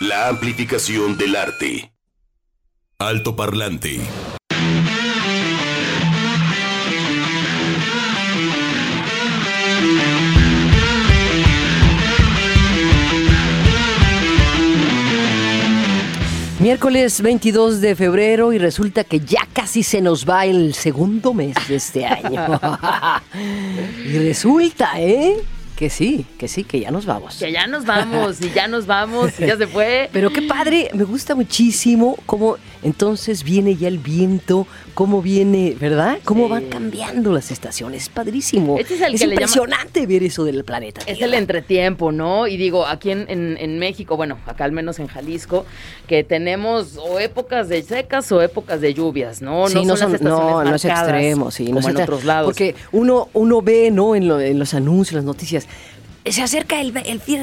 La amplificación del arte. Alto parlante. Miércoles 22 de febrero y resulta que ya casi se nos va el segundo mes de este año. y resulta, ¿eh? Que sí, que sí, que ya nos vamos. Que ya nos vamos, y ya nos vamos, y ya se fue. Pero qué padre, me gusta muchísimo cómo entonces viene ya el viento, cómo viene, ¿verdad? Cómo Sí. van cambiando las estaciones. Es padrísimo. Este es el que le llama- impresionante ver eso del planeta. Es el entretiempo, ¿no? Y digo, aquí en, en- en México, bueno, acá al menos en Jalisco, que tenemos o épocas de secas o épocas de lluvias, ¿no? Sí, no, son, las no, no es extremo, sí. no como en otros lados. Porque uno, uno ve, ¿no? En, lo- en los anuncios, las noticias. Se acerca el,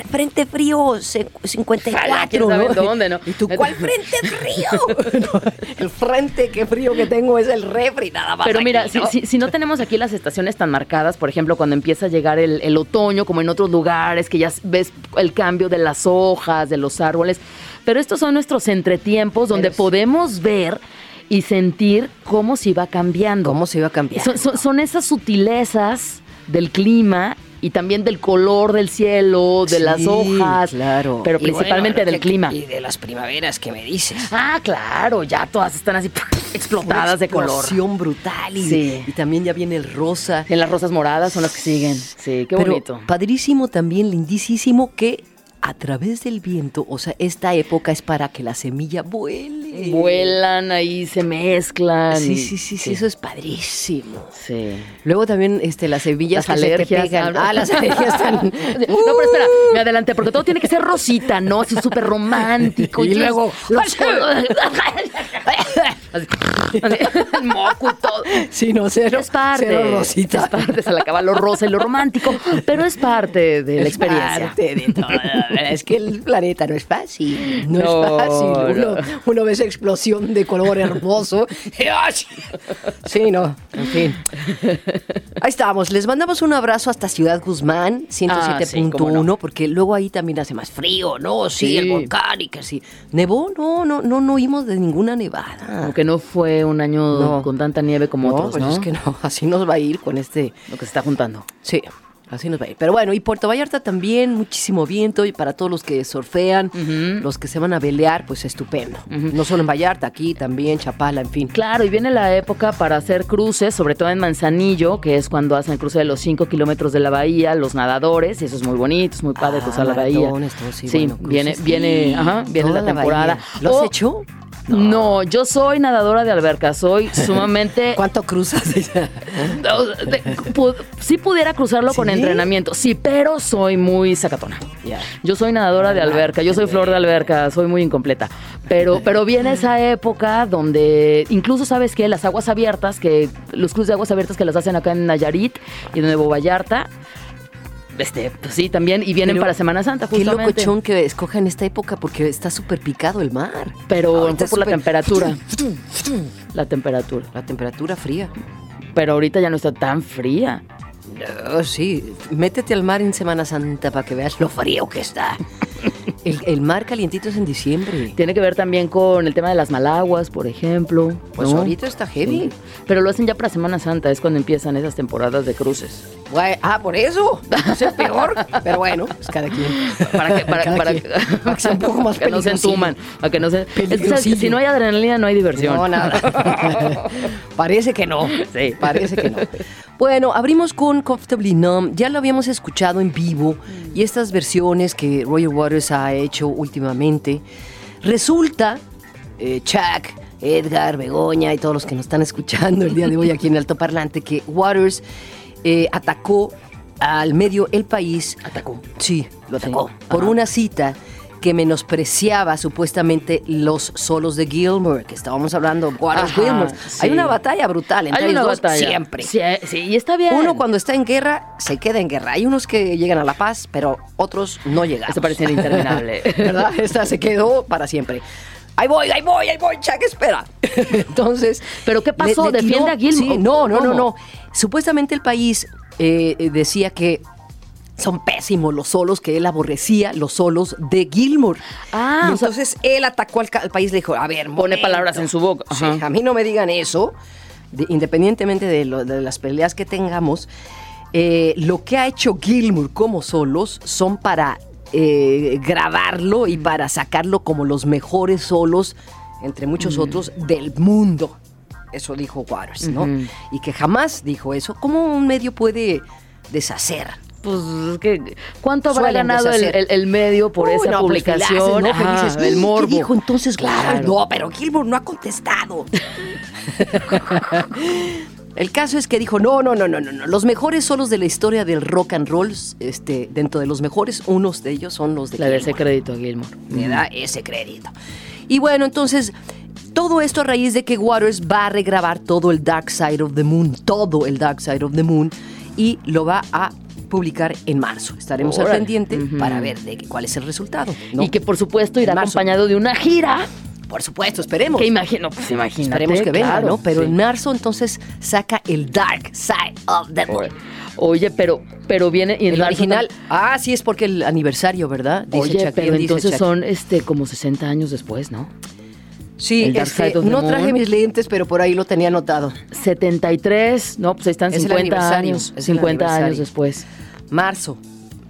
frente frío se- 54, Ojalá, quién sabe ¿no? dónde, ¿no? ¿Y tú cuál frente frío? No, el frente, qué frío que tengo es el refri, nada más. Pero mira, aquí, si, ¿no? si- si no tenemos aquí las estaciones tan marcadas, por ejemplo, cuando empieza a llegar el, el otoño, como en otros lugares, que ya ves el cambio de las hojas, de los árboles, pero estos son nuestros entretiempos donde podemos ver y sentir cómo se va cambiando. ¿Cómo se iba? Son, son- son esas sutilezas del clima y también del color del cielo, de las hojas, claro. pero bueno, principalmente del que- clima. Y de las primaveras que me dices. Ah, claro, ya todas están así explotadas de color. Explosión brutal. Y, Sí. y también ya viene el rosa. En las rosas moradas son las que siguen. Sí, qué Pero bonito. Padrísimo también, lindísimo que a través del viento, o sea, esta época es para que la semilla vuele. Vuelan ahí, se mezclan. Sí, y- sí, sí, sí, eso es padrísimo. Sí. Luego también este, las semillas Las que te alergias. pegan. ah, las alergias están. No, pero espera, me adelanté, porque todo tiene que ser rosita, ¿no? Así súper romántico. Y luego, Los. Así, el moco y todo. Sí, no, cero, Es parte. cero rosita. Es parte, se le acaba lo rosa y lo romántico, pero es parte de la Es experiencia. parte de todo. Es que el planeta no es fácil. No, No, es fácil. Uno, no. uno ve esa explosión de color hermoso. Sí, no. En fin. Ahí estamos. Les mandamos un abrazo hasta Ciudad Guzmán, 107.1, Ah, sí, cómo no. porque luego ahí también hace más frío, ¿no? Sí, Sí. el volcán y que sí. ¿Nevó? No, no, no, no oímos de ninguna nevada. Aunque no fue un año No. con tanta nieve como no, otros, pues ¿no? es que no. Así nos va a ir con este. Lo que se está juntando. Sí, así nos va a ir. Pero bueno, y Puerto Vallarta también, muchísimo viento. Y para todos los que surfean, los que se van a velear, pues estupendo. No solo en Vallarta, aquí también, Chapala, en fin. Claro, y viene la época para hacer cruces, sobre todo en Manzanillo, que es cuando hacen el cruce de los 5 kilómetros de la bahía, los nadadores, y eso es muy bonito, es muy padre Ah, cruzar la bahía. todo, sí, bueno, viene, cruces. viene, ajá, viene Toda la temporada. bahía. ¿Lo has O- hecho? No. yo soy nadadora de alberca, soy sumamente... ¿Cuánto cruzas? No, de- pu- sí pudiera cruzarlo con entrenamiento, sí, pero soy muy sacatona. Yo soy nadadora de alberca, yo soy flor de alberca, soy muy incompleta. Pero, pero viene esa época donde incluso sabes que las aguas abiertas, que los cruces de aguas abiertas que las hacen acá en Nayarit y en Nuevo Vallarta, este, pues sí, también, y vienen Pero para Semana Santa, Qué justamente. locochón que escojan esta época porque está súper picado el mar. Pero por la temperatura. La temperatura. La temperatura fría. Pero ahorita ya no está tan fría. No, sí, métete al mar en Semana Santa para que veas lo frío que está. El, el mar calientito es en diciembre. Tiene que ver también con el tema de las malaguas, por ejemplo. Pues ¿no? ahorita está heavy. Sí. Pero lo hacen ya para Semana Santa, es cuando empiezan esas temporadas de cruces. Guay, ah, por eso. Es peor. Pero bueno, pues cada quien. Para que, para, para, quien. Para que sea un poco más que no se entuman. Para que no se, es que, si no hay adrenalina, no hay diversión. No, nada. Parece que no. Sí. Parece que no. Bueno, abrimos con Comfortably Numb. Ya lo habíamos escuchado en vivo y estas versiones que Roger Waters ha hecho últimamente. Resulta, eh, Chuck, Edgar, Begoña y todos los que nos están escuchando el día de hoy aquí en Alto Parlante, que Waters eh, atacó al medio El País. Atacó. Sí, lo atacó. Sí. Por Ajá. una cita que menospreciaba supuestamente los solos de Gilmour, que estábamos hablando, Gilmour. sí. Hay una batalla brutal entre Hay una dos batalla. siempre. Sí, eh, sí, y está bien. Uno cuando está en guerra se queda en guerra. Hay unos que llegan a la paz, pero otros no llegan. Esto parece interminable. ¿Verdad? Esta se quedó para siempre. Ahí voy, ahí voy, ahí voy, Chuck, espera. Entonces. ¿Pero qué pasó? ¿Defiende a Gilmour? Sí, no, no, no, no. Supuestamente el país eh, eh, decía que son pésimos los solos, que él aborrecía los solos de Gilmour. Ah, Y o sea- entonces él atacó al, al país, le dijo, a ver, Pone momento. palabras en su boca. Sí, a mí no me digan eso, de- independientemente de, lo- de las peleas que tengamos, eh, lo que ha hecho Gilmour como solos son para eh, grabarlo y para sacarlo como los mejores solos, entre muchos otros, del mundo. Eso dijo Waters, ¿no? Y que jamás dijo eso. ¿Cómo un medio puede deshacer? Pues es que, ¿cuánto habrá Suelen ganado el, deshacer. el- el medio por Uy, esa no, pues, publicación? ¿no? ¿Qué dijo entonces? Claro. Claro. No, pero Gilmour no ha contestado. El caso es que dijo, no, no, no, no, no, no. Los mejores solos de la historia del rock and roll, este, dentro de los mejores, unos de ellos son los de Le da ese crédito a Gilmore. Le da ese crédito. Y bueno, entonces, todo esto a raíz de que Waters va a regrabar todo el Dark Side of the Moon, todo el Dark Side of the Moon, y lo va a publicar en marzo. Estaremos al pendiente para ver de qué- cuál es el resultado. ¿no? Y que por supuesto irá acompañado de una gira. Por supuesto, esperemos. Que imagino, pues imagínate. Esperemos que venga, claro, ¿no? Pero sí. en marzo entonces saca el Dark Side of the Moon. Oye, pero, pero viene. Y en El original, ah, sí es porque el aniversario, ¿verdad? Dice Oye, Shakira, pero dice entonces son este como 60 años después, ¿no? Sí, este, no traje Moon. mis lentes, pero por ahí lo tenía anotado. 73, no, pues ahí están Es el 50 aniversario, años. es el 50 años después. Marzo.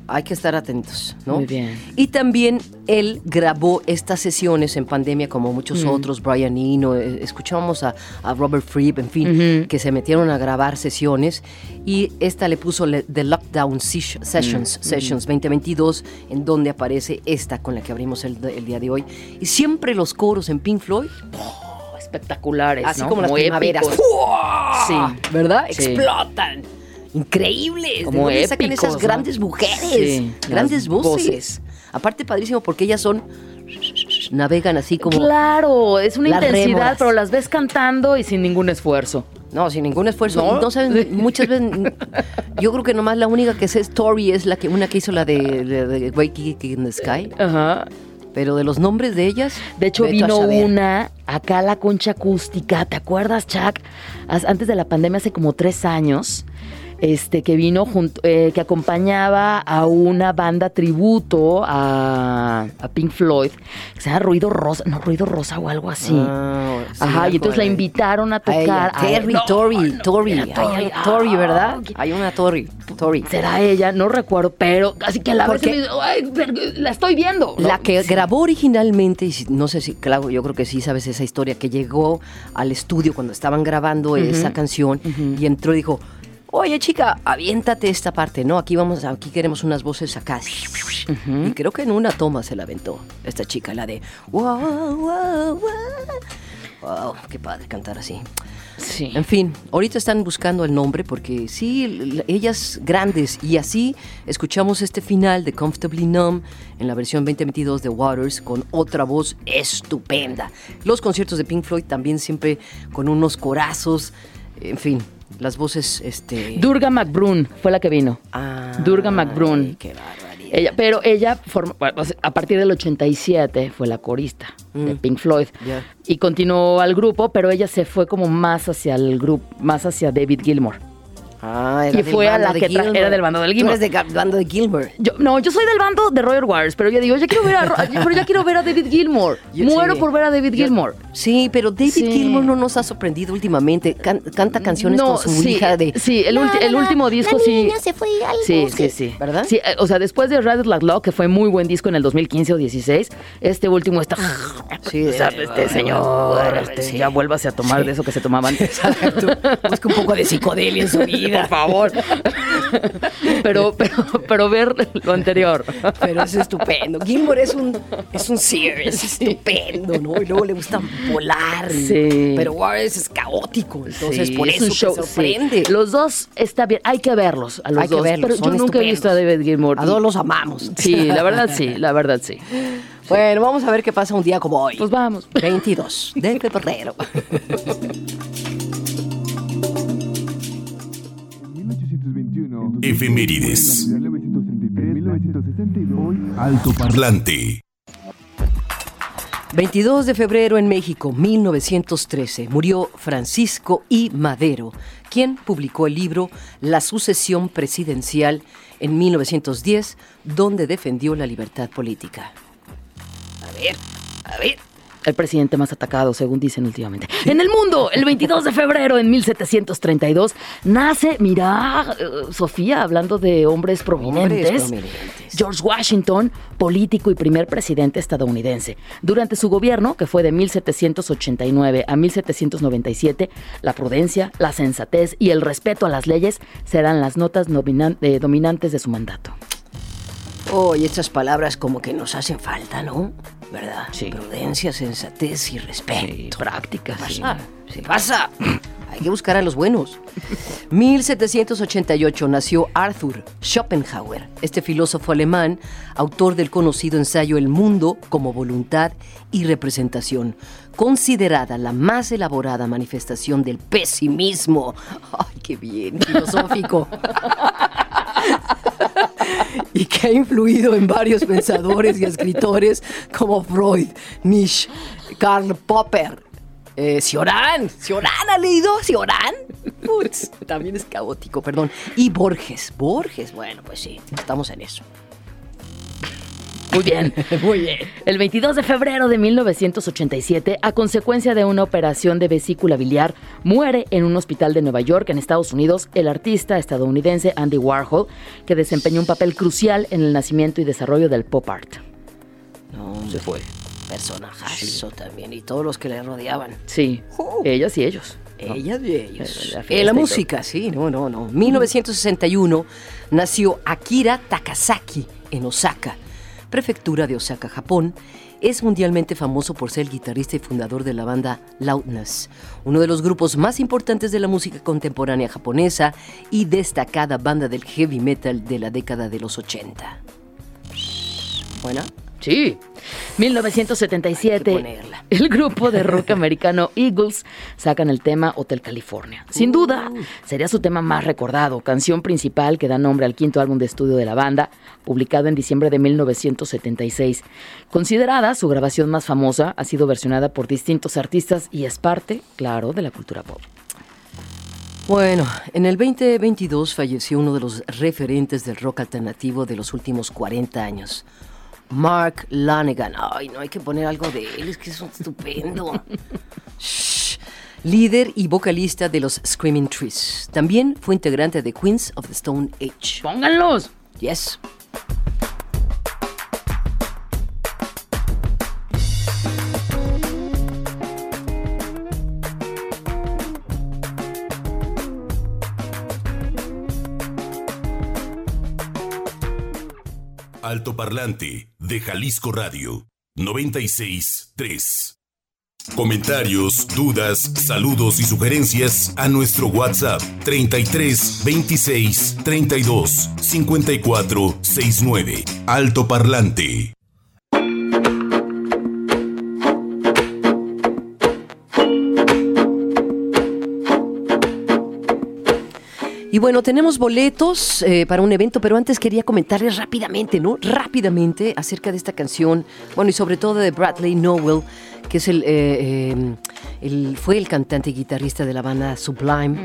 Hay que estar atentos, ¿no? Muy bien. Y también él grabó estas sesiones en pandemia, como muchos otros, Brian Eno, eh, escuchamos a, a Robert Fripp, en fin, que se metieron a grabar sesiones. Y esta le puso le- The Lockdown Sesh- Sessions, Sessions 2022, en donde aparece esta con la que abrimos el, el día de hoy. Y siempre los coros en Pink Floyd, Espectaculares, así ¿no? como las primaveras. Sí. ¿Verdad? Sí. Explotan. Increíbles. Como ¿De dónde sacan épicos, esas ¿no? grandes mujeres? Sí, grandes voces. voces. Aparte, padrísimo, porque ellas son. Navegan así como. Claro, es una intensidad, rémoras. pero las ves cantando y sin ningún esfuerzo. No, sin ningún esfuerzo. ¿No? No, saben, muchas veces. Yo creo que nomás la única que sé es Tori, es la que una que hizo la de, de, Gig in the Sky. Ajá. Pero de los nombres de ellas. De hecho, vino una acá a la concha acústica. ¿Te acuerdas, Chuck? Antes de la pandemia, hace como tres años, este, que vino junto, eh, que acompañaba a una banda tributo a, a Pink Floyd, que se llama Ruido Rosa, no, Ruido Rosa o algo así. Ah, sí, Ajá, y entonces la invitaron a A ella, tocar. a- Terry, no, Tori, no, Tori. Tori, ¿verdad? Hay una Tori. Tori. Será ella, no recuerdo, pero así que a la vez me "Ay, la estoy viendo. ¿no? La que Sí. grabó originalmente, y no sé si, claro, yo creo que sí sabes esa historia, que llegó al estudio cuando estaban grabando esa canción y entró y dijo, oye chica, aviéntate esta parte, ¿no? Aquí vamos, aquí queremos unas voces acá. Y creo que en una toma se la aventó esta chica, la de, wow, wow, wow. Wow, qué padre cantar así. Sí. En fin, ahorita están buscando el nombre porque sí, ellas grandes y así escuchamos este final de Comfortably Numb en la versión 2022 de Waters con otra voz estupenda. Los conciertos de Pink Floyd también siempre con unos corazos, en fin, las voces este Durga McBroom fue la que vino. Ah, Durga McBroom. Qué barbaridad. Ella, pero ella, sea, a partir del 87, fue la corista de Mm. Pink Floyd. Ya. Y continuó al grupo, pero ella se fue como más hacia el grupo, más hacia David Gilmour. Ah, Y del fue a bando la de que tra- era del bando del Tú eres del bando de Gilmour. Yo, no, yo soy del bando de Royal Waters, pero yo digo, ya quiero ver a, Ro- pero ya quiero ver a David Gilmour. Yo- Muero sí. por ver a David Yo- Gilmour. Sí, pero David Sí. Gilmour no nos ha sorprendido últimamente. Can- canta canciones con su sí, hija de. Sí, el, ulti- el último disco sí. se fue al Sí, sí, sí. ¿Verdad? Sí, eh, o sea, después de Rather Like Law, que fue muy buen disco en el 2015 o 16, este último está... Sí, o sea, eh, este señor, este, sí. ya vuélvase a tomar de eso que se tomaba antes. Busca un poco de psicodelia en su vida. Por favor. pero, pero, pero ver lo anterior. Pero es estupendo. Gilmour es un, es un es estupendo, ¿no? Y luego le gusta volar. Sí. Pero Waters es caótico, entonces Sí, por es eso te show, sorprende. sí. Los dos está bien, hay que verlos a los Hay que dos. verlos, pero yo nunca he visto a. David Gilmour. A todos los amamos. Sí, la verdad sí, la verdad sí. Bueno, vamos a ver qué pasa un día como hoy. Pues vamos. 22 de febrero. Efemérides. 1933, 1962. Alto Parlante. 22 de febrero en México, 1913, murió Francisco I. Madero, quien publicó el libro La sucesión presidencial en 1910, donde defendió la libertad política. A ver, a ver. El presidente más atacado, según dicen últimamente. En el mundo, el 22 de febrero en 1732, nace, mira, eh, Sofía, hablando de hombres prominentes, Hombres prominentes. George Washington, político y primer presidente estadounidense. Durante su gobierno, que fue de 1789 a 1797, la prudencia, la sensatez y el respeto a las leyes serán las notas eh, dominantes de su mandato. Oh, y estas palabras como que nos hacen falta, ¿no? ¿Verdad? Sí. Prudencia, sensatez y respeto. práctica, sí. pasa? ¿Qué pasa? Hay que buscar a los buenos. 1788 nació Arthur Schopenhauer, este filósofo alemán, autor del conocido ensayo El mundo como voluntad y representación, considerada la más elaborada manifestación del pesimismo. ¡Ay, qué bien! Filosófico. y que ha influido en varios pensadores y escritores como Freud, Nietzsche, Karl Popper. Eh, Cioran ha leído Cioran. Uts, también es caótico, perdón. Y Borges, Borges, bueno, pues sí, estamos en eso. Muy bien. Muy bien. El 22 de febrero de 1987, a consecuencia de una operación de vesícula biliar, muere en un hospital de Nueva York, en Estados Unidos, el artista estadounidense Andy Warhol, que desempeñó un papel crucial en el nacimiento y desarrollo del pop art. No, Se fue. personajazo también y todos los que le rodeaban. Sí, Oh. ellas y ellos. ¿no? Ellas y ellos. La Eh, la y música, sí, no, no, no. 1961 nació Akira Takasaki en Osaka, prefectura de Osaka, Japón. Es mundialmente famoso por ser el guitarrista y fundador de la banda Loudness, uno de los grupos más importantes de la música contemporánea japonesa y destacada banda del heavy metal de la década de los 80. Buena. Sí. 1977, Hay que ponerla. el grupo de rock americano Eagles sacan el tema Hotel California. Sin duda, sería su tema más recordado, canción principal que da nombre al quinto álbum de estudio de la banda, publicado en diciembre de 1976. Considerada su grabación más famosa, ha sido versionada por distintos artistas y es parte, claro, de la cultura pop. Bueno, en el 2022 falleció uno de los referentes del rock alternativo de los últimos 40 años. Mark Lanegan. Ay, no hay que poner algo de él, es que es un estupendo. Shh. Líder y vocalista de los Screaming Trees. También fue integrante de Queens of the Stone Age. ¡Pónganlos! Yes. Altoparlante de Jalisco Radio 96.3. Comentarios, dudas, saludos y sugerencias a nuestro WhatsApp 33 26 32 54 69. Altoparlante. Y bueno, tenemos boletos eh, para un evento, pero antes quería comentarles rápidamente, ¿no? Rápidamente acerca de esta canción, bueno, y sobre todo de Bradley Nowell, que es el, eh, eh, el- fue el cantante y guitarrista de la banda Sublime.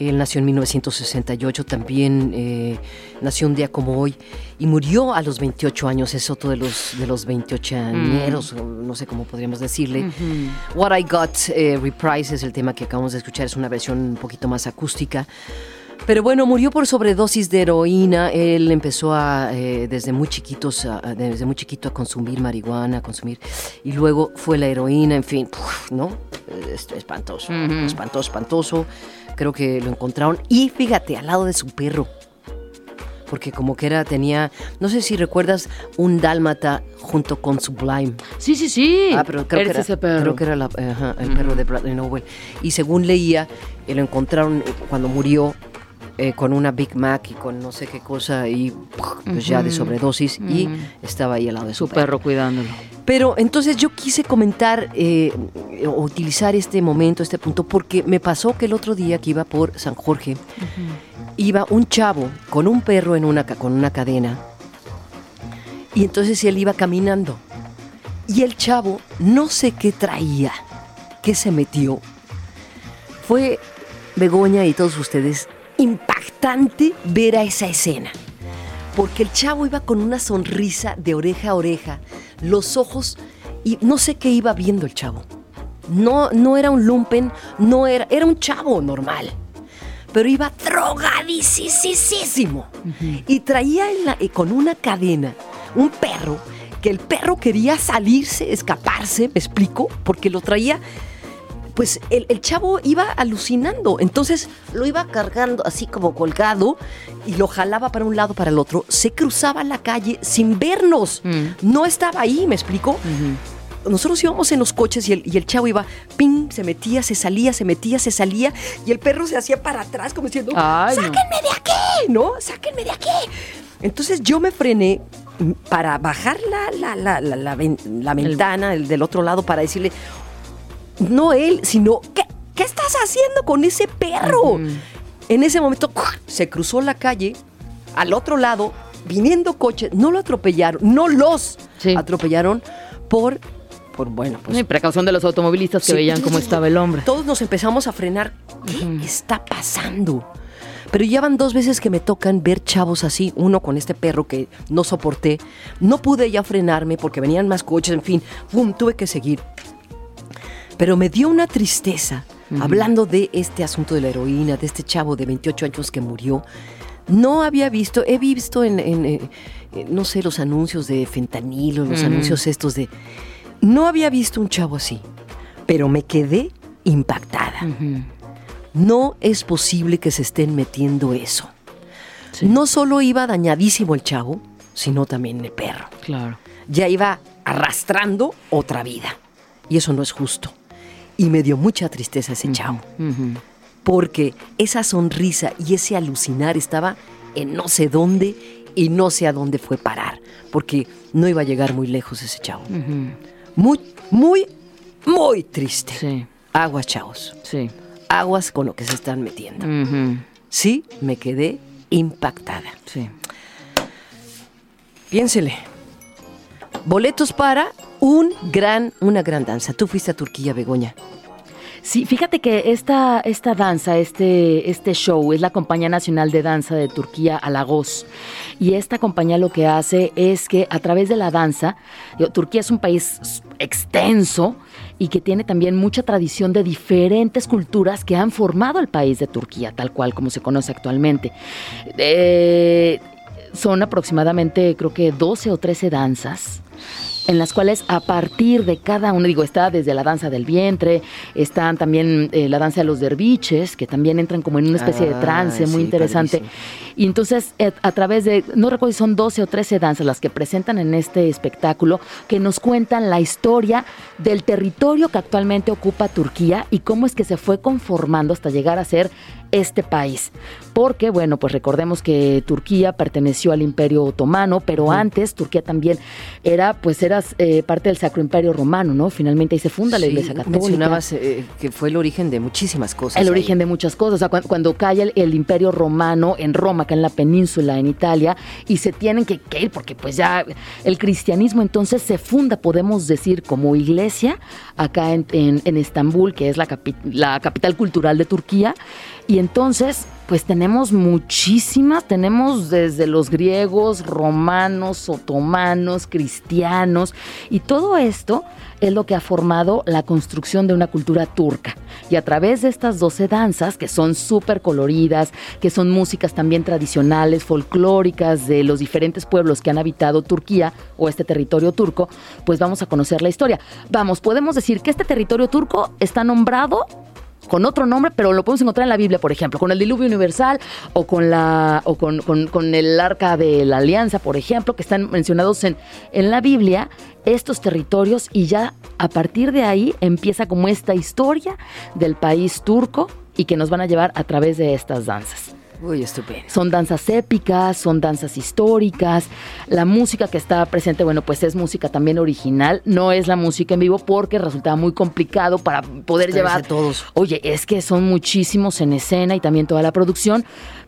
Él nació en 1968, también eh, nació un día como hoy y murió a los 28 años, es otro de los, de los 28 añeros, o no sé cómo podríamos decirle. What I Got eh, Reprise es el tema que acabamos de escuchar, es una versión un poquito más acústica. Pero bueno, murió por sobredosis de heroína. Él empezó a, eh, desde muy chiquitos, a- desde muy chiquito a consumir marihuana, a consumir. Y luego fue la heroína, en fin, puf, ¿no? Es- espantoso, espantoso, espantoso. Creo que lo encontraron. Y fíjate, al lado de su perro. Porque como que era, tenía, no sé si recuerdas, un dálmata junto con Sublime. Sí, sí, sí. Ah, pero creo que era, ese perro. creo que era la- ajá, el perro de Bradley Nowell. Y según leía, eh, lo encontraron eh, cuando murió eh, con una Big Mac y con no sé qué cosa y pues ya de sobredosis y estaba ahí al lado de su, Su perro cuidándolo. Pero entonces yo quise comentar eh, o utilizar este momento, este punto, porque me pasó que el otro día que iba por San Jorge, iba un chavo con un perro en una, con una cadena y entonces él iba caminando. Y el chavo no sé qué traía, qué se metió. Fue, Begoña y todos ustedes, impactante ver a esa escena. Porque el chavo iba con una sonrisa de oreja a oreja, los ojos, y no sé qué iba viendo el chavo. No, no era un lumpen, no era, era un chavo normal. Pero iba drogadísimo. Y traía en la- con una cadena un perro, que el perro quería salirse, escaparse, me explico, porque lo traía pues el, el chavo iba alucinando. Entonces lo iba cargando así como colgado y lo jalaba para un lado, para el otro. Se cruzaba la calle sin vernos. Mm. No estaba ahí, ¿me explico? Nosotros íbamos en los coches y el, y el chavo iba, ping, se metía, se salía, se metía, se salía. Y el perro se hacía para atrás como diciendo, Ay, no. sáquenme de aquí, ¿no? Sáquenme de aquí. Entonces yo me frené mm, para bajar la, la, la, la, la ven- la ventana el del otro lado para decirle, no él, sino ¿qué, qué estás haciendo con ese perro? En ese momento se cruzó la calle al otro lado, viniendo coches, no lo atropellaron, no los Sí. atropellaron por, por bueno, pues Y precaución de los automovilistas que Sí. veían cómo estaba el hombre. todos nos empezamos a frenar. ¿Qué está pasando? Pero ya van dos veces que me tocan ver chavos así, uno con este perro que no soporté. No pude ya frenarme porque venían más coches, en fin, tuve que seguir. Pero me dio una tristeza, hablando de este asunto de la heroína, de este chavo de 28 años que murió. No había visto, he visto en, en, eh, eh, no sé, los anuncios de fentanilo, los anuncios estos de... No había visto un chavo así, pero me quedé impactada. No es posible que se estén metiendo eso. Sí. No solo iba dañadísimo el chavo, sino también el perro. Claro. Ya iba arrastrando otra vida. Y eso no es justo. Y me dio mucha tristeza ese chavo, porque esa sonrisa y ese alucinar estaba en no sé dónde y no sé a dónde fue parar, porque no iba a llegar muy lejos ese chavo. Muy, muy, muy triste. Sí, Aguas, chavos. sí. Aguas con lo que se están metiendo. Sí, me quedé impactada. Sí. Piénsele. Boletos para un gran, una gran danza. Tú fuiste a Turquía, Begoña. Sí, fíjate que esta, esta danza, este, este show, es la Compañía Nacional de Danza de Turquía, Alagos. Y esta compañía lo que hace es que a través de la danza, Turquía es un país extenso y que tiene también mucha tradición de diferentes culturas que han formado el país de Turquía, tal cual como se conoce actualmente. Eh, son aproximadamente, creo que 12 o 13 danzas en las cuales a partir de cada uno, digo, está desde la danza del vientre, están también eh, la danza de los derviches, que también entran como en una especie de Ah, trance muy sí, interesante. padrísimo. Y entonces, eh, a través de, no recuerdo si son 12 o 13 danzas las que presentan en este espectáculo, que nos cuentan la historia del territorio que actualmente ocupa Turquía y cómo es que se fue conformando hasta llegar a ser este país. Porque, bueno, pues recordemos que Turquía perteneció al Imperio Otomano, pero antes Turquía también era, pues era eh, parte del Sacro Imperio Romano, ¿no? Finalmente ahí se funda la Sí, Iglesia Católica. Mencionabas eh, que fue el origen de muchísimas cosas. El ahí. origen de muchas cosas. O sea, cuan- cuando, cae el, el imperio romano en Roma, acá en la península, en Italia, y se tienen que, que ir, porque pues ya el cristianismo entonces se funda, podemos decir, como iglesia, acá en, en- en Estambul, que es la, capi- la capital cultural de Turquía. Y entonces, pues tenemos muchísimas, tenemos desde los griegos, romanos, otomanos, cristianos, y todo esto es lo que ha formado la construcción de una cultura turca. Y a través de estas 12 danzas, que son súper coloridas, que son músicas también tradicionales, folclóricas de los diferentes pueblos que han habitado Turquía o este territorio turco, pues vamos a conocer la historia. Vamos, podemos decir que este territorio turco está nombrado con otro nombre, pero lo podemos encontrar en la Biblia, por ejemplo, con el diluvio universal o con la o con, con- con el arca de la alianza, por ejemplo, que están mencionados en, en la Biblia, estos territorios, y ya a partir de ahí empieza como esta historia del país turco y que nos van a llevar a través de estas danzas. Uy, estupendo. Son danzas épicas, son danzas históricas. La música que está presente, bueno, pues es música también original. No es la música en vivo porque resultaba muy complicado para poder llevar todos. Oye, es que son muchísimos en escena y también toda la producción,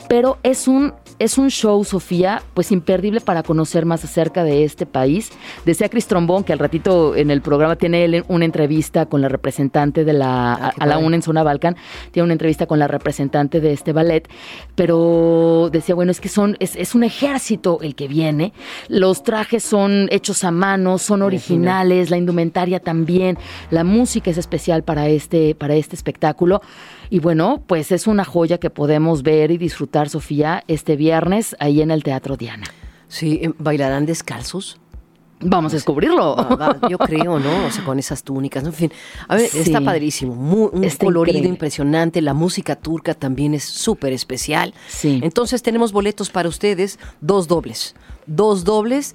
pero es un es un show, Sofía, pues imperdible para conocer más acerca de este país. Decía Cris Trombón que al ratito en el programa tiene él una entrevista con la representante de la, Ah, a la. UNA en Zona Balcan, tiene una entrevista con la representante de este ballet, pero decía, bueno, es que son, es, es un ejército el que viene, los trajes son hechos a mano, son originales, la indumentaria también, la música es especial para este, para este espectáculo. Y bueno, pues es una joya que podemos ver y disfrutar, Sofía, este viernes ahí en el Teatro Diana. Sí, eh, ¿bailarán descalzos? Vamos a descubrirlo. Ah, va, yo creo, ¿no? O sea, con esas túnicas, ¿no? En fin, a ver, Sí. está padrísimo, muy, un Está colorido increíble. impresionante, la música turca también es súper especial. Sí. Entonces tenemos boletos para ustedes, dos dobles, dos dobles.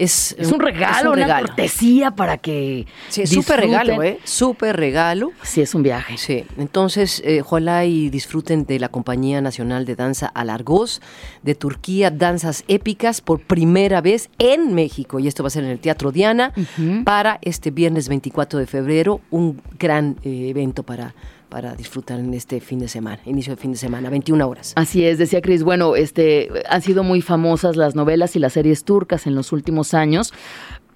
Es, Es un regalo, una cortesía para que. Sí, es súper regalo, ¿eh? Súper regalo. Sí, es un viaje. Sí, entonces eh, ojalá y disfruten de la Compañía Nacional de Danza Alargós de Turquía, danzas épicas por primera vez en México. Y esto va a ser en el Teatro Diana para este viernes 24 de febrero, un gran eh, evento para, para disfrutar en este fin de semana, inicio de fin de semana, 21 horas. Así es, decía Cris, bueno, este, han sido muy famosas las novelas y las series turcas en los últimos años.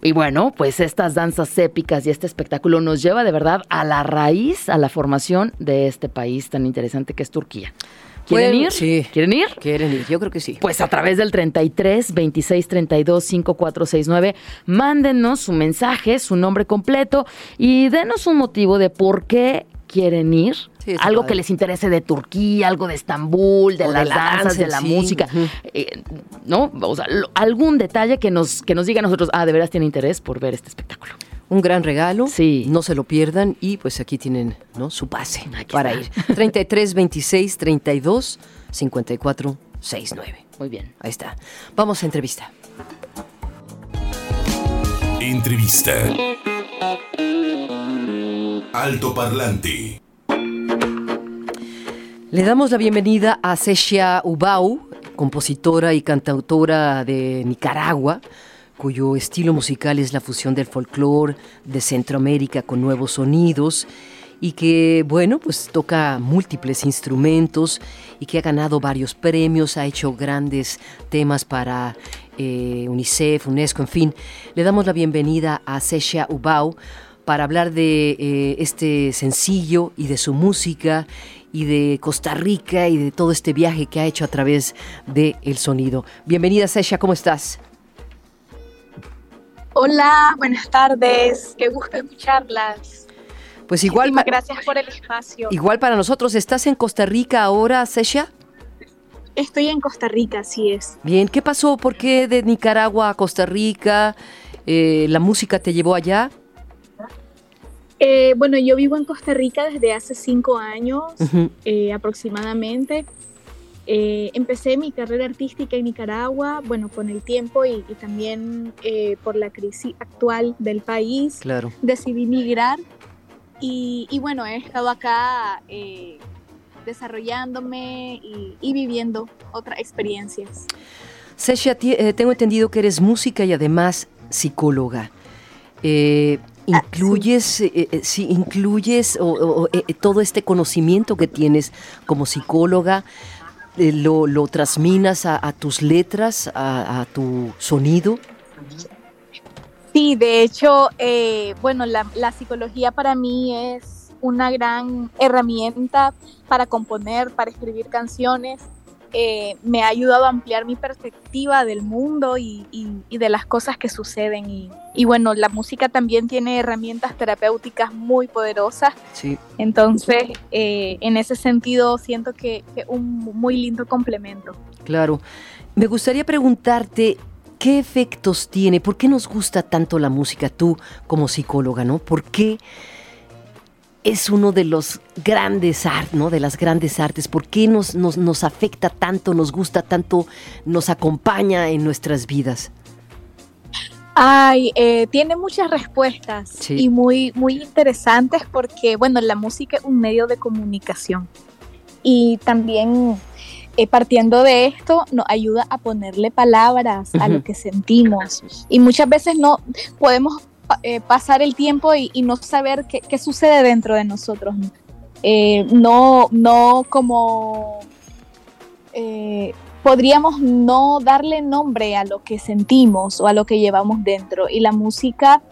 Y bueno, pues estas danzas épicas y este espectáculo nos lleva de verdad a la raíz, a la formación de este país tan interesante que es Turquía. ¿Quieren Bueno, ir? sí. ¿Quieren ir? ¿Quieren ir? Yo creo que sí. Pues a través del 33 26 32 5469, mándenos su mensaje, su nombre completo y denos un motivo de por qué quieren ir. Sí, algo padre. que les interese de Turquía, algo de Estambul, de O de las la danzas, danza de la sí. música, eh, ¿no? O sea, lo- algún detalle que nos, que nos diga a nosotros, ah, de veras tiene interés por ver este espectáculo. Un gran regalo. Sí. No se lo pierdan y pues aquí tienen ¿no? su pase Aquí para está. ir. 33 26 32 54 69. Muy bien. Ahí está. Vamos a entrevista. Entrevista. Alto Parlante. Le damos la bienvenida a Seshia Ubau, compositora y cantautora de Nicaragua, cuyo estilo musical es la fusión del folclore de Centroamérica con nuevos sonidos y que, bueno, pues toca múltiples instrumentos y que ha ganado varios premios, ha hecho grandes temas para eh, UNICEF, UNESCO, en fin. Le damos la bienvenida a Seshia Ubau para hablar de eh, este sencillo y de su música y de Costa Rica y de todo este viaje que ha hecho a través del el sonido. Bienvenida, Sesha, ¿cómo estás? Hola, buenas tardes. Qué gusto escucharlas. Pues igual, Muchísimas gracias por el espacio. igual para nosotros, ¿estás en Costa Rica ahora, Sesha? Estoy en Costa Rica, así es. Bien, ¿qué pasó? ¿Por qué de Nicaragua a Costa Rica? Eh, ¿La música te llevó allá? Eh, bueno, yo vivo en Costa Rica desde hace cinco años eh, aproximadamente. Eh, empecé mi carrera artística en Nicaragua, bueno, con el tiempo y, y también por la crisis actual del país. Claro. decidí migrar y, y bueno, he estado acá desarrollándome y, y viviendo otras experiencias. Eh, tengo entendido que eres música y además psicóloga. Eh, ¿Incluyes, eh, eh, sí, incluyes o- eh, todo este conocimiento que tienes como psicóloga, eh, lo, lo transminas a, a tus letras, a, a tu sonido? Sí, de hecho, eh, bueno, la, la psicología para mí es una gran herramienta para componer, para escribir canciones. Eh, me ha ayudado a ampliar mi perspectiva del mundo y, y- y de las cosas que suceden. Y, y bueno, la música también tiene herramientas terapéuticas muy poderosas. Sí. Entonces, eh, en ese sentido, siento que, que un muy lindo complemento. Claro. Me gustaría preguntarte, ¿qué efectos tiene? ¿Por qué nos gusta tanto la música tú como psicóloga, no? ¿Por qué es uno de los grandes artes, ¿no? De las grandes artes. ¿Por qué nos, nos, nos afecta tanto, nos gusta tanto, nos acompaña en nuestras vidas? Ay, eh, tiene muchas respuestas Sí. y muy, muy interesantes porque, bueno, la música es un medio de comunicación y también eh, partiendo de esto nos ayuda a ponerle palabras a Ujú. lo que sentimos y muchas veces no podemos eh, pasar el tiempo y, no saber qué, sucede dentro de nosotros. Eh, no, no como eh, podríamos no darle nombre a lo que sentimos o a lo que llevamos dentro. Y la música,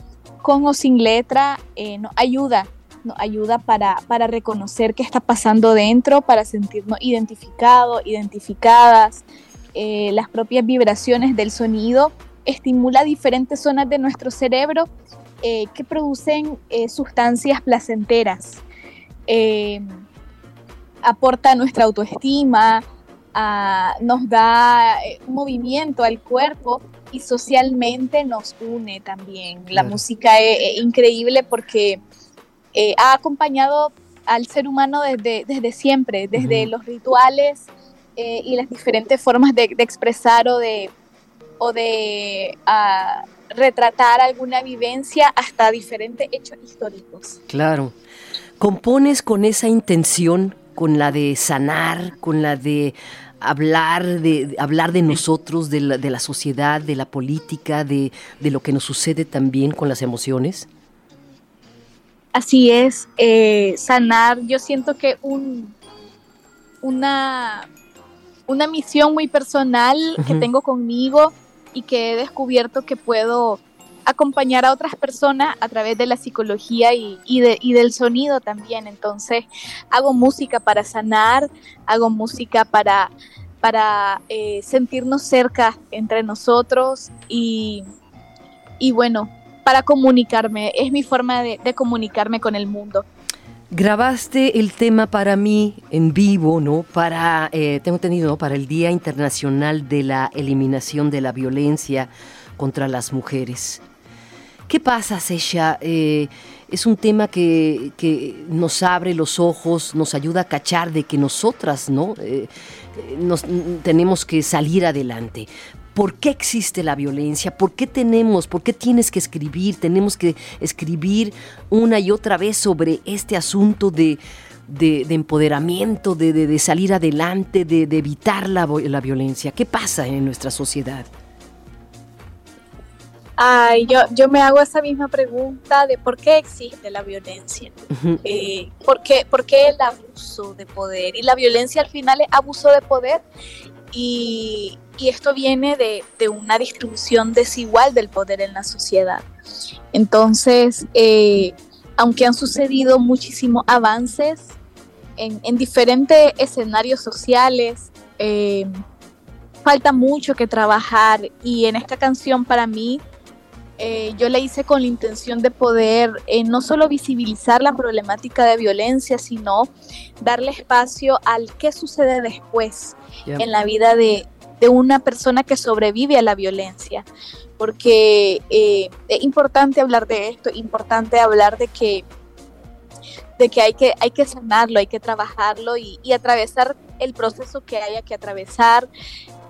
con o sin letra, nos ayuda, nos ayuda para, para reconocer qué está pasando dentro, para sentirnos identificados, identificadas. Las propias vibraciones del sonido estimula diferentes zonas de nuestro cerebro eh, que producen sustancias placenteras. aporta nuestra autoestima, nos da eh, movimiento al cuerpo y socialmente nos une también. La música es, increíble porque eh, ha acompañado al ser humano desde, desde siempre, desde los rituales eh, y las diferentes formas de, expresar o de, o de ah, retratar alguna vivencia hasta diferentes hechos históricos. Claro. ¿Compones con esa intención con la de sanar, con la de hablar de, hablar de nosotros, de la, de la sociedad, de la política, de, lo que nos sucede también con las emociones? Así es, eh, sanar, yo siento que un, una, una misión muy personal que tengo conmigo y que he descubierto que puedo acompañar a otras personas a través de la psicología y, del sonido también. Entonces, hago música para sanar, hago música para, para eh, sentirnos cerca entre nosotros y, y, bueno, para comunicarme. Es mi forma de, comunicarme con el mundo. Grabaste el tema para mí en vivo, ¿no? Para, eh, tengo entendido, Para el Día Internacional de la Eliminación de la Violencia contra las Mujeres. ¿Qué pasa, Sesha? Eh, es un tema que, nos abre los ojos, nos ayuda a cachar de que nosotras, ¿no? Eh, nos, tenemos que salir adelante. ¿Por qué existe la violencia? ¿Por qué tenemos, por qué tienes que escribir? Tenemos que escribir una y otra vez sobre este asunto de, empoderamiento, de, salir adelante, de, evitar la, la violencia. ¿Qué pasa en nuestra sociedad? Ay, yo, yo me hago esa misma pregunta de por qué existe la violencia, eh, ¿por, qué, el abuso de poder. Y la violencia al final es abuso de poder y, esto viene de, una distribución desigual del poder en la sociedad. Entonces, eh, aunque han sucedido muchísimos avances en, diferentes escenarios sociales, eh, falta mucho que trabajar y en esta canción para mí eh, yo la hice con la intención de poder no solo visibilizar la problemática de violencia, sino darle espacio al qué sucede después en la vida de, una persona que sobrevive a la violencia. Porque eh, es importante hablar de esto, importante hablar de que de que hay que, hay que sanarlo, hay que trabajarlo y, y atravesar el proceso que haya que atravesar,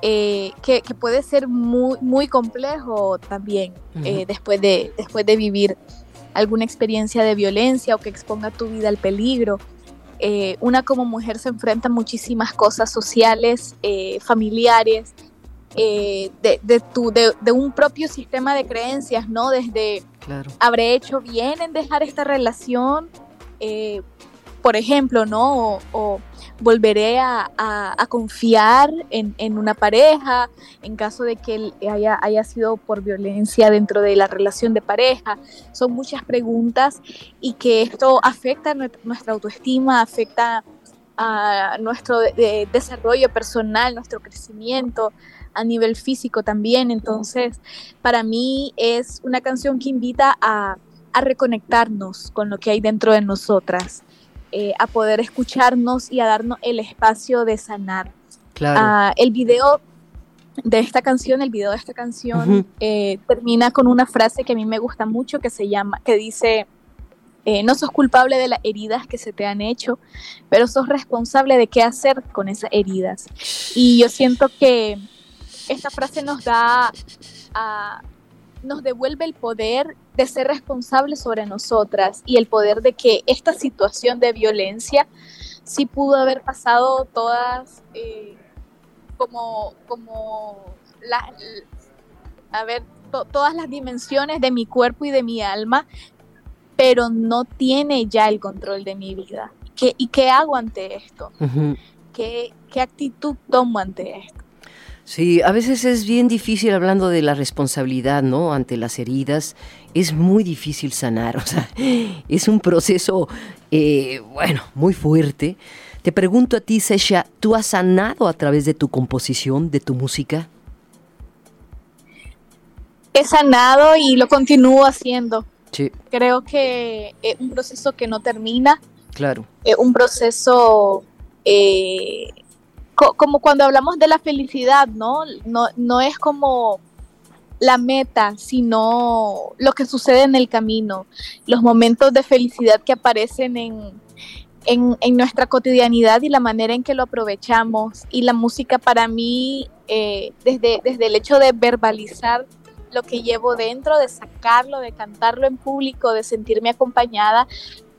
eh, que, puede ser muy, muy complejo también eh, después, de, después de vivir alguna experiencia de violencia o que exponga tu vida al peligro. Eh, una como mujer se enfrenta a muchísimas cosas sociales, familiares, de, de, tu, de, de, un propio sistema de creencias, ¿no? Desde, ¿habré hecho bien en dejar esta relación? por ejemplo, ¿no? o volveré a, confiar en, una pareja en caso de que haya, haya sido por violencia dentro de la relación de pareja. Son muchas preguntas y que esto afecta nuestra autoestima, afecta a nuestro desarrollo personal, nuestro crecimiento a nivel físico también. Entonces, para mí es una canción que invita a, a reconectarnos con lo que hay dentro de nosotras. Eh, a poder escucharnos y a darnos el espacio de sanar. Claro. Ah, el video de esta canción, el video de esta canción eh, termina con una frase que a mí me gusta mucho que se llama, que dice, eh, no sos culpable de las heridas que se te han hecho, pero sos responsable de qué hacer con esas heridas. Y yo siento que esta frase nos da, a nos devuelve el poder de ser responsables sobre nosotras y el poder de que esta situación de violencia sí pudo haber pasado todas eh, como, como la, a ver, todas las dimensiones de mi cuerpo y de mi alma, pero no tiene ya el control de mi vida. ¿Qué, ¿Y qué hago ante esto? qué, qué actitud tomo ante esto. Sí, a veces es bien difícil hablando de la responsabilidad, ¿no? Ante las heridas, es muy difícil sanar, o sea, es un proceso, eh, bueno, muy fuerte. Te pregunto a ti, Sesha, ¿tú has sanado a través de tu composición, de tu música? He sanado y lo continúo haciendo. Sí. Creo que es un proceso que no termina. Claro. Es un proceso eh, como cuando hablamos de la felicidad, ¿no? ¿no? No es como la meta, sino lo que sucede en el camino, los momentos de felicidad que aparecen en, en, nuestra cotidianidad y la manera en que lo aprovechamos. Y la música para mí, eh, desde, desde el hecho de verbalizar lo que llevo dentro, de sacarlo, de cantarlo en público, de sentirme acompañada,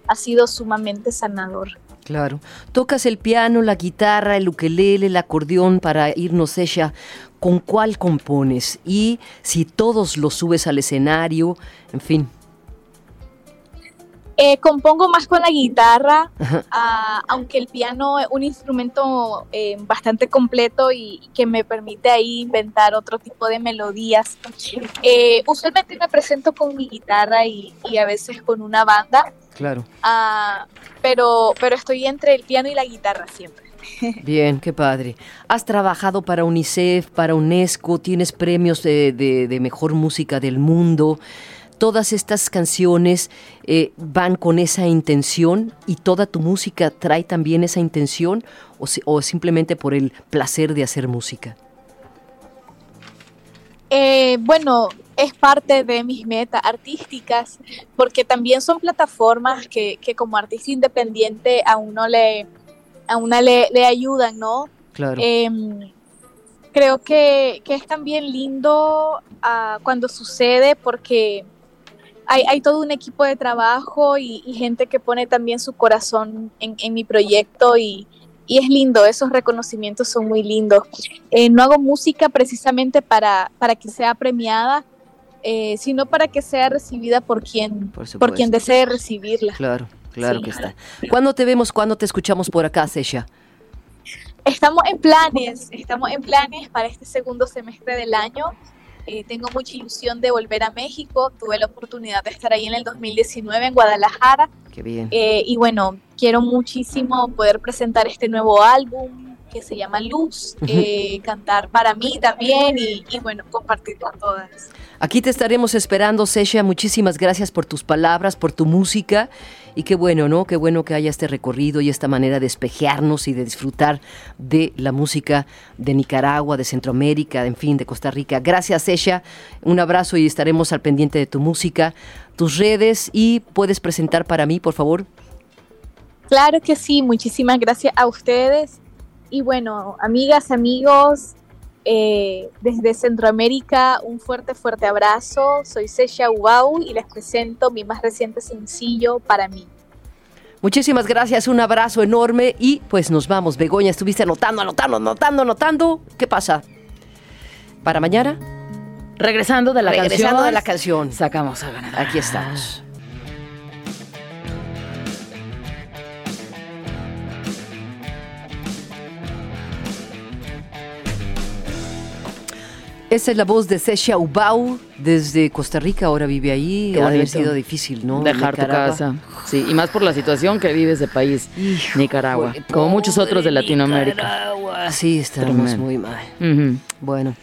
ha sido sumamente sanador. Claro. Tocas el piano, la guitarra, el ukelele, el acordeón para irnos ella. ¿Con cuál compones? Y si todos los subes al escenario, en fin. Eh, compongo más con la guitarra, ah, aunque el piano es un instrumento eh, bastante completo y que me permite ahí inventar otro tipo de melodías. Eh, usualmente me presento con mi guitarra y, y a veces con una banda. Claro. Ah, pero, pero estoy entre el piano y la guitarra siempre. Bien, qué padre. Has trabajado para UNICEF, para UNESCO, tienes premios de, mejor música del mundo. Todas estas canciones eh, van con esa intención y toda tu música trae también esa intención o, o simplemente por el placer de hacer música. Eh, bueno, es parte de mis metas artísticas, porque también son plataformas que, como artista independiente a uno le, a una le, ayudan, ¿no? Claro. Em, creo que, es también lindo ah, cuando sucede porque hay, todo un equipo de trabajo y, gente que pone también su corazón en, en mi proyecto y, y es lindo, esos reconocimientos son muy lindos. Eh, no hago música precisamente para, para que sea premiada, eh, sino para que sea recibida por quien, por, quien desee recibirla. Claro, claro que está. ¿Cuándo te vemos, cuándo te escuchamos por acá, Sesha? Estamos en planes, estamos en planes para este segundo semestre del año. Eh, tengo mucha ilusión de volver a México. Tuve la oportunidad de estar ahí en el 2019 en Guadalajara. Qué bien. Eh, y bueno, quiero muchísimo poder presentar este nuevo álbum que se llama Luz, eh, cantar para mí también y, y bueno, compartir con todas. Aquí te estaremos esperando, Sesha. Muchísimas gracias por tus palabras, por tu música. Y qué bueno, ¿no? Qué bueno que haya este recorrido y esta manera de espejearnos y de disfrutar de la música de Nicaragua, de Centroamérica, en fin, de Costa Rica. Gracias, Sesha. Un abrazo y estaremos al pendiente de tu música, tus redes y puedes presentar para mí, por favor. Claro que sí, muchísimas gracias a ustedes. Y bueno, amigas, amigos, eh, desde Centroamérica, un fuerte, fuerte abrazo. Soy Sesha Ubau y les presento mi más reciente sencillo para mí. Muchísimas gracias, un abrazo enorme y pues nos vamos. Begoña, estuviste anotando, anotando, anotando, anotando. ¿Qué pasa? ¿Para mañana? Regresando de la Regresando de la canción. Sacamos a ganar. Aquí estamos. Esa es la voz de Sesha Ubau desde Costa Rica, ahora vive ahí. Ha haber sido difícil, ¿no? Dejar tu casa. Sí, y más por la situación que vive ese país, Nicaragua, como muchos otros de Latinoamérica. Nicaragua. Sí, estamos muy mal. Bueno.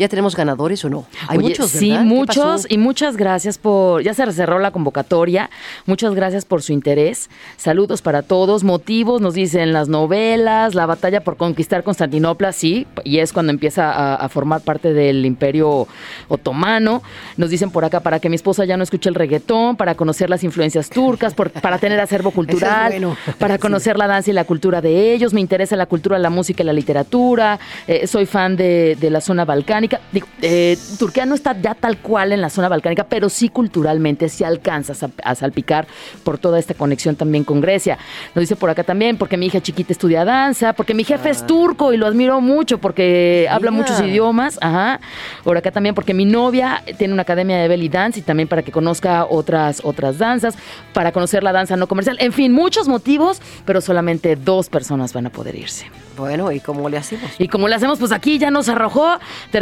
¿Ya tenemos ganadores o no? Hay muchos, ¿verdad? Sí, muchos y muchas gracias por, ya se cerró la convocatoria, muchas gracias por su interés. Saludos para todos. Motivos, nos dicen las novelas, la batalla por conquistar Constantinopla, sí, y es cuando empieza a, formar parte del imperio otomano. Nos dicen por acá para que mi esposa ya no escuche el reggaetón, para conocer las influencias turcas, para tener acervo cultural, para conocer la danza y la cultura de ellos. Me interesa la cultura, la música y la literatura. Eh, soy fan de, de la zona balcánica balcánica, digo, eh, Turquía no está ya tal cual en la zona balcánica, pero sí culturalmente sí alcanzas a, a salpicar por toda esta conexión también con Grecia. Nos dice por acá también, porque mi hija chiquita estudia danza, porque mi jefe es turco y lo admiro mucho porque habla muchos idiomas, ajá. Por acá también porque mi novia tiene una academia de belly dance y también para que conozca otras, otras danzas, para conocer la danza no comercial. En fin, muchos motivos, pero solamente dos personas van a poder irse. Bueno, ¿y cómo le hacemos? Y como le hacemos, pues aquí ya nos arrojó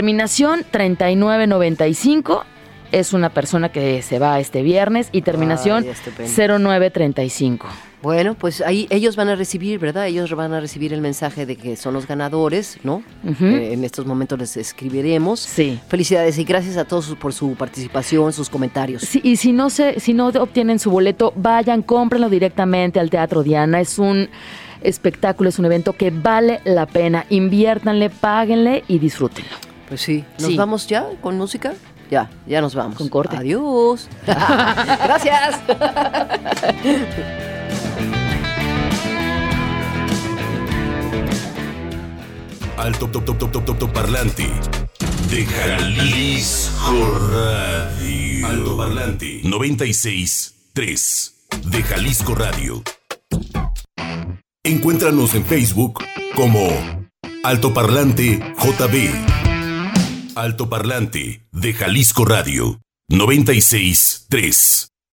terminación 3995. Es una persona que se va este viernes y terminación Ay, estupendo. 0935. Bueno, pues ahí ellos van a recibir, ¿verdad? Ellos van a recibir el mensaje de que son los ganadores, ¿no? Eh, en estos momentos les escribiremos. Sí. Felicidades y gracias a todos por su participación, sus comentarios. Sí, y si no se, si no obtienen su boleto, vayan, cómprenlo directamente al Teatro Diana. Es un espectáculo, es un evento que vale la pena. Inviértanle, páguenle y disfrútenlo. Pues sí. ¿Nos Sí. vamos ya con música? Ya, ya nos vamos. Con corte. Adiós. gracias. Alto top top top top top top parlante de Jalisco Radio. Alto parlante 96 3 de Jalisco Radio. Encuéntranos en Facebook como Alto Parlante JB. Alto Parlante de Jalisco Radio 96 3.